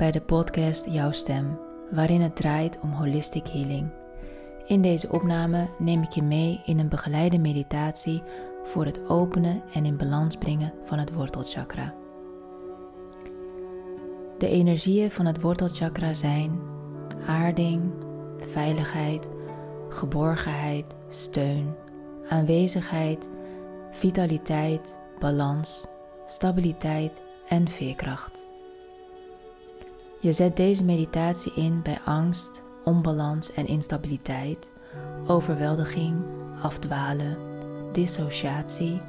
bij de podcast Jouw Stem, waarin het draait om holistic healing. In deze opname neem ik je mee in een begeleide meditatie voor het openen en in balans brengen van het wortelchakra. De energieën van het wortelchakra zijn aarding, veiligheid, geborgenheid, steun, aanwezigheid, vitaliteit, balans, stabiliteit en veerkracht. Je zet deze meditatie in bij angst, onbalans en instabiliteit, overweldiging, afdwalen, dissociatie,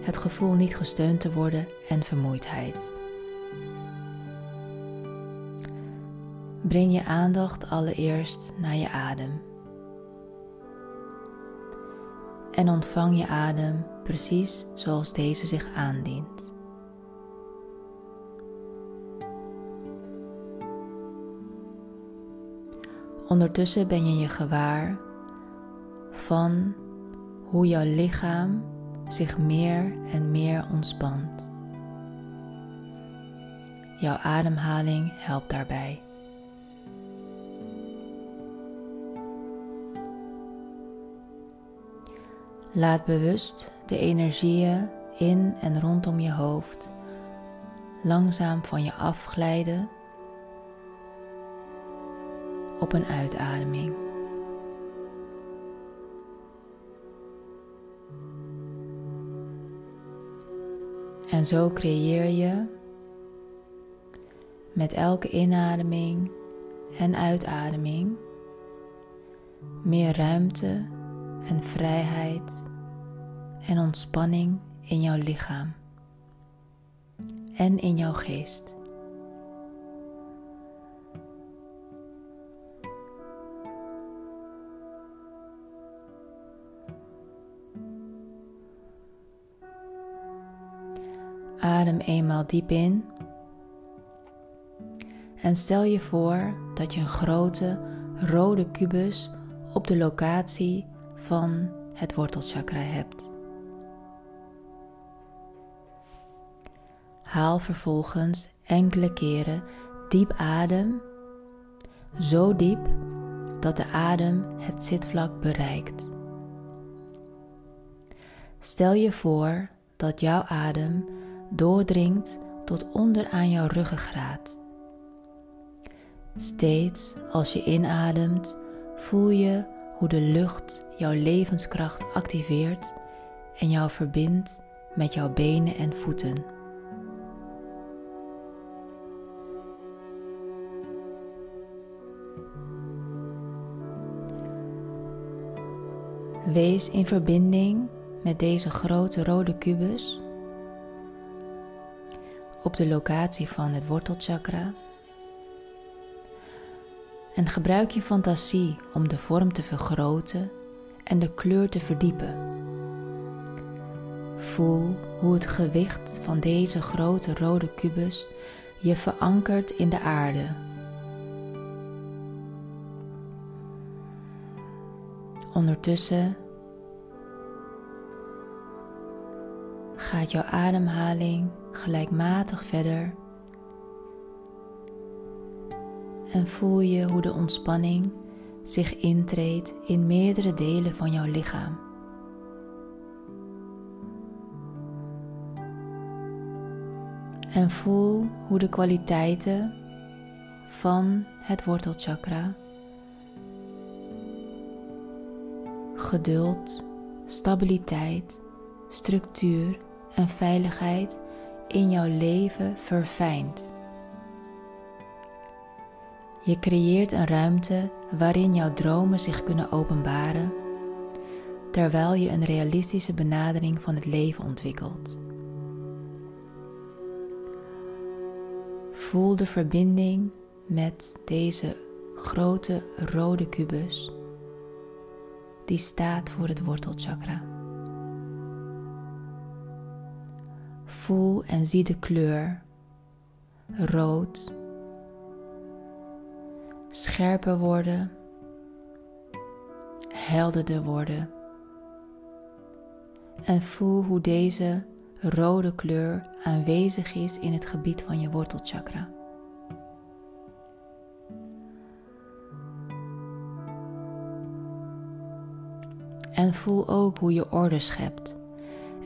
het gevoel niet gesteund te worden en vermoeidheid. Breng je aandacht allereerst naar je adem. En ontvang je adem precies zoals deze zich aandient. Ondertussen ben je je gewaar van hoe jouw lichaam zich meer en meer ontspant. Jouw ademhaling helpt daarbij. Laat bewust de energieën in en rondom je hoofd langzaam van je afglijden op een uitademing. En zo creëer je met elke inademing en uitademing meer ruimte en vrijheid en ontspanning in jouw lichaam en in jouw geest. Adem eenmaal diep in. En stel je voor dat je een grote rode kubus op de locatie van het wortelchakra hebt. Haal vervolgens enkele keren diep adem, zo diep dat de adem het zitvlak bereikt. Stel je voor dat jouw adem doordringt tot onder aan jouw ruggengraat. Steeds als je inademt, voel je hoe de lucht jouw levenskracht activeert en jou verbindt met jouw benen en voeten. Wees in verbinding met deze grote rode kubus op de locatie van het wortelchakra. En gebruik je fantasie om de vorm te vergroten en de kleur te verdiepen. Voel hoe het gewicht van deze grote rode kubus je verankert in de aarde. Ondertussen gaat jouw ademhaling gelijkmatig verder en voel je hoe de ontspanning zich intreedt in meerdere delen van jouw lichaam. En voel hoe de kwaliteiten van het wortelchakra, geduld, stabiliteit, structuur en veiligheid in jouw leven verfijnt. Je creëert een ruimte waarin jouw dromen zich kunnen openbaren, terwijl je een realistische benadering van het leven ontwikkelt. Voel de verbinding met deze grote rode kubus die staat voor het wortelchakra. Voel en zie de kleur rood, scherper worden, helderder worden. En voel hoe deze rode kleur aanwezig is in het gebied van je wortelchakra. En voel ook hoe je orde schept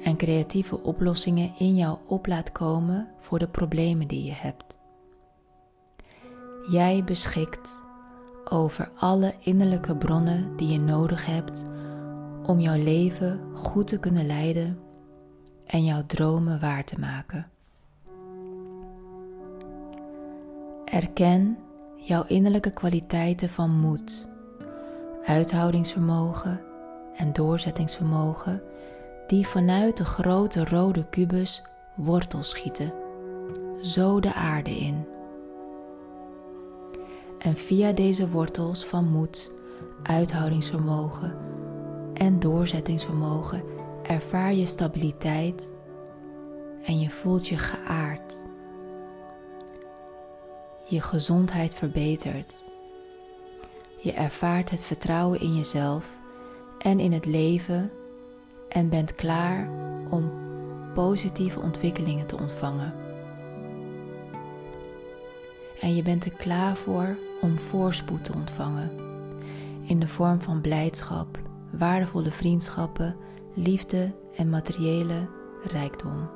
en creatieve oplossingen in jou op laat komen voor de problemen die je hebt. Jij beschikt over alle innerlijke bronnen die je nodig hebt om jouw leven goed te kunnen leiden en jouw dromen waar te maken. Erken jouw innerlijke kwaliteiten van moed, uithoudingsvermogen en doorzettingsvermogen die vanuit de grote rode kubus wortels schieten, zo de aarde in. En via deze wortels van moed, uithoudingsvermogen en doorzettingsvermogen ervaar je stabiliteit en je voelt je geaard. Je gezondheid verbetert. Je ervaart het vertrouwen in jezelf en in het leven en bent klaar om positieve ontwikkelingen te ontvangen. En je bent er klaar voor om voorspoed te ontvangen in de vorm van blijdschap, waardevolle vriendschappen, liefde en materiële rijkdom.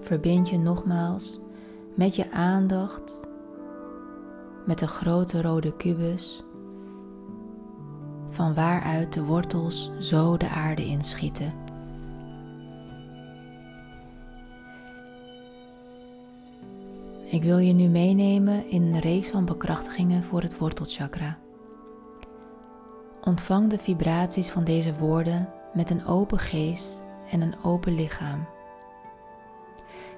Verbind je nogmaals met je aandacht met de grote rode kubus, van waaruit de wortels zo de aarde inschieten. Ik wil je nu meenemen in een reeks van bekrachtigingen voor het wortelchakra. Ontvang de vibraties van deze woorden met een open geest en een open lichaam.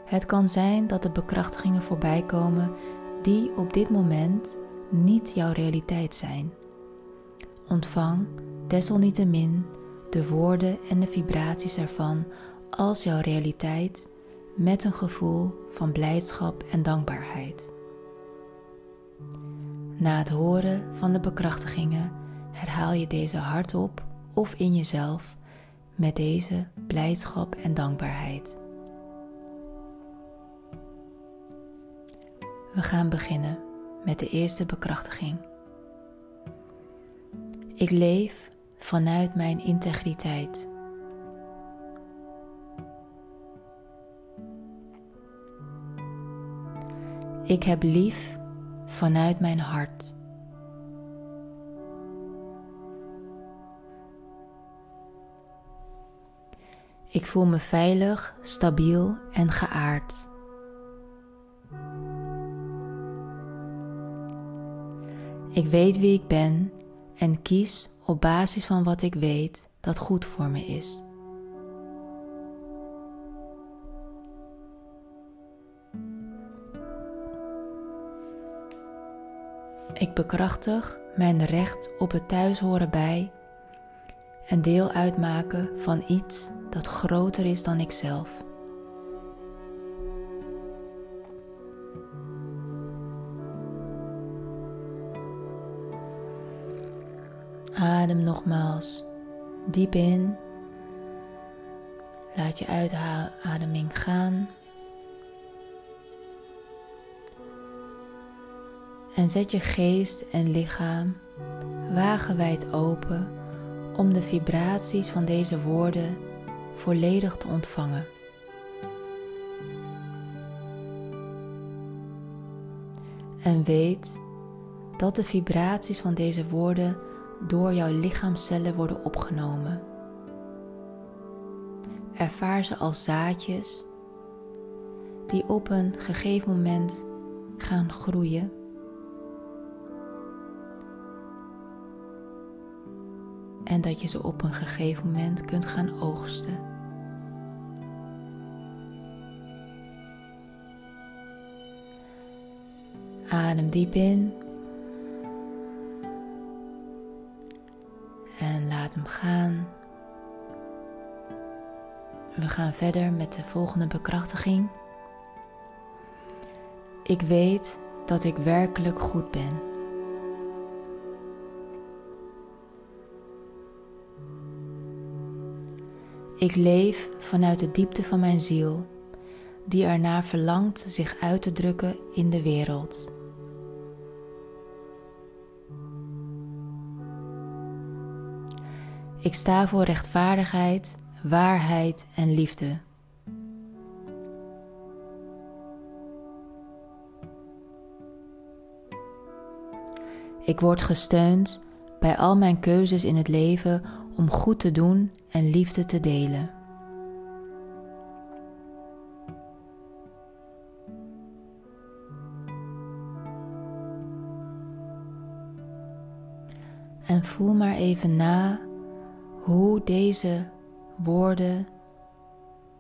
Het kan zijn dat de bekrachtigingen voorbij komen die op dit moment niet jouw realiteit zijn. Ontvang desalniettemin de woorden en de vibraties ervan als jouw realiteit met een gevoel van blijdschap en dankbaarheid. Na het horen van de bekrachtigingen herhaal je deze hardop of in jezelf met deze blijdschap en dankbaarheid. Gaan beginnen met de eerste bekrachtiging. Ik leef vanuit mijn integriteit. Ik heb lief vanuit mijn hart. Ik voel me veilig, stabiel en geaard. Ik weet wie ik ben en kies op basis van wat ik weet dat goed voor me is. Ik bekrachtig mijn recht op het thuishoren bij en deel uitmaken van iets dat groter is dan ikzelf. Adem nogmaals diep in. Laat je uitademing gaan. En zet je geest en lichaam wagenwijd open om de vibraties van deze woorden volledig te ontvangen. En weet dat de vibraties van deze woorden door jouw lichaamcellen worden opgenomen. Ervaar ze als zaadjes die op een gegeven moment gaan groeien. En dat je ze op een gegeven moment kunt gaan oogsten. Adem diep in. Laat hem gaan. We gaan verder met de volgende bekrachtiging. Ik weet dat ik werkelijk goed ben. Ik leef vanuit de diepte van mijn ziel, die ernaar verlangt zich uit te drukken in de wereld. Ik sta voor rechtvaardigheid, waarheid en liefde. Ik word gesteund bij al mijn keuzes in het leven om goed te doen en liefde te delen. En voel maar even na hoe deze woorden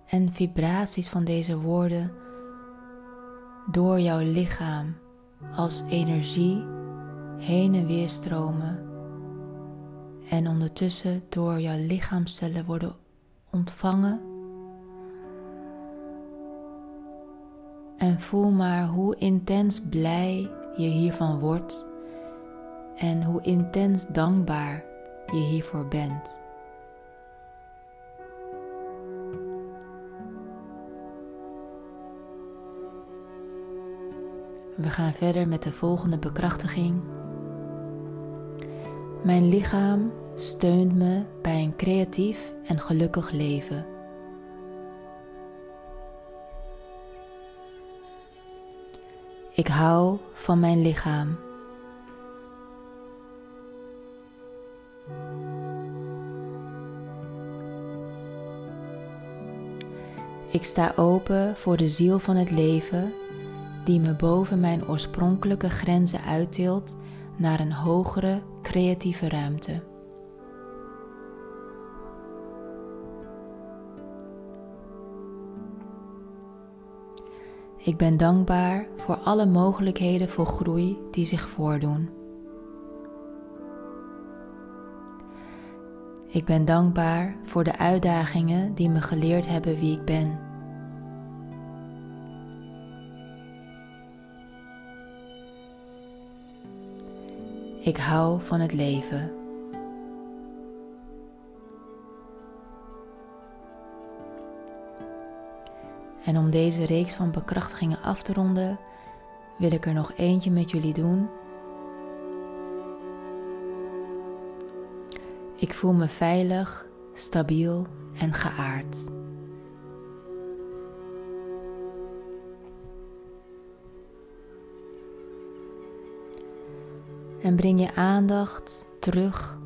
en vibraties van deze woorden door jouw lichaam als energie heen en weer stromen en ondertussen door jouw lichaamcellen worden ontvangen. En voel maar hoe intens blij je hiervan wordt en hoe intens dankbaar je hiervoor bent. We gaan verder met de volgende bekrachtiging. Mijn lichaam steunt me bij een creatief en gelukkig leven. Ik hou van mijn lichaam. Ik sta open voor de ziel van het leven die me boven mijn oorspronkelijke grenzen uittilt naar een hogere creatieve ruimte. Ik ben dankbaar voor alle mogelijkheden voor groei die zich voordoen. Ik ben dankbaar voor de uitdagingen die me geleerd hebben wie ik ben. Ik hou van het leven. En om deze reeks van bekrachtigingen af te ronden, wil ik er nog eentje met jullie doen. Ik voel me veilig, stabiel en geaard. En breng je aandacht terug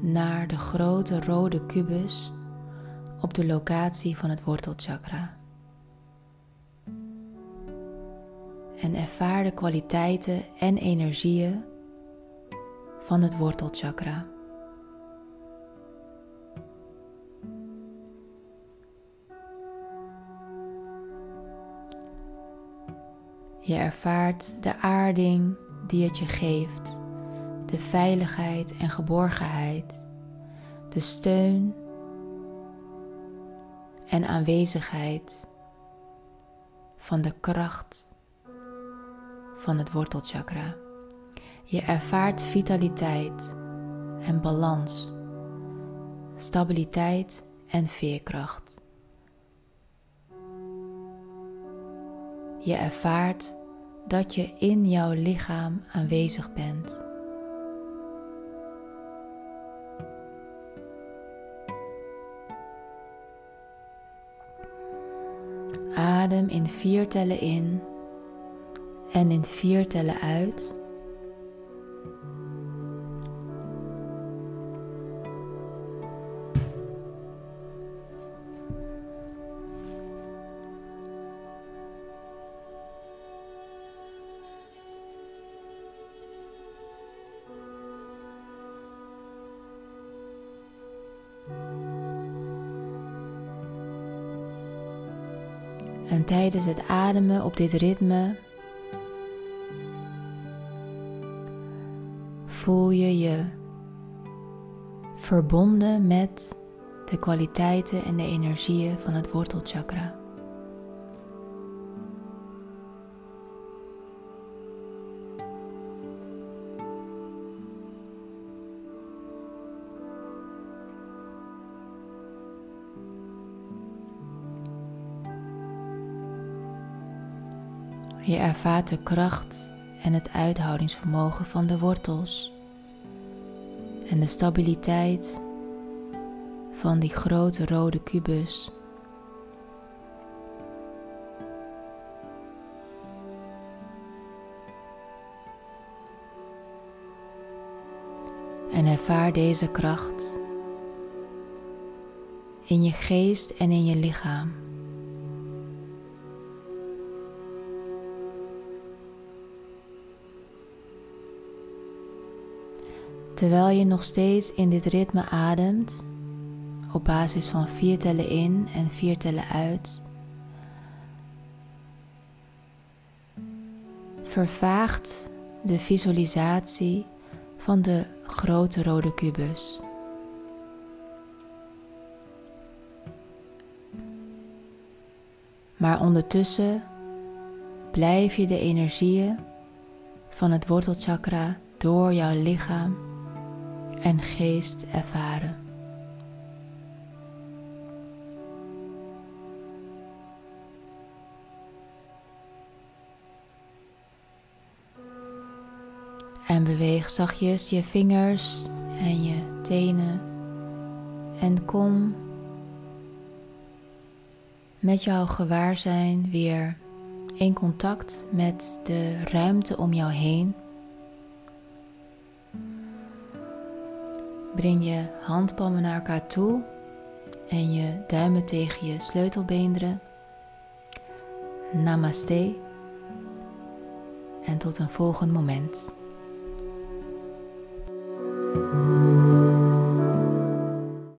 naar de grote rode kubus op de locatie van het wortelchakra. En ervaar de kwaliteiten en energieën van het wortelchakra. Je ervaart de aarding die het je geeft de veiligheid en geborgenheid, de steun en aanwezigheid van de kracht van het wortelchakra. Je ervaart vitaliteit en balans, stabiliteit en veerkracht. Je ervaart dat je in jouw lichaam aanwezig bent. Adem in vier tellen in en in vier tellen uit. En tijdens het ademen op dit ritme voel je je verbonden met de kwaliteiten en de energieën van het wortelchakra. Je ervaart de kracht en het uithoudingsvermogen van de wortels en de stabiliteit van die grote rode kubus. En ervaar deze kracht in je geest en in je lichaam. Terwijl je nog steeds in dit ritme ademt, op basis van vier tellen in en vier tellen uit, vervaagt de visualisatie van de grote rode kubus. Maar ondertussen blijf je de energieën van het wortelchakra door jouw lichaam en geest ervaren. En beweeg zachtjes je vingers en je tenen en kom met jouw gewaarzijn weer in contact met de ruimte om jou heen. Breng je handpalmen naar elkaar toe en je duimen tegen je sleutelbeenderen. Namaste en tot een volgend moment.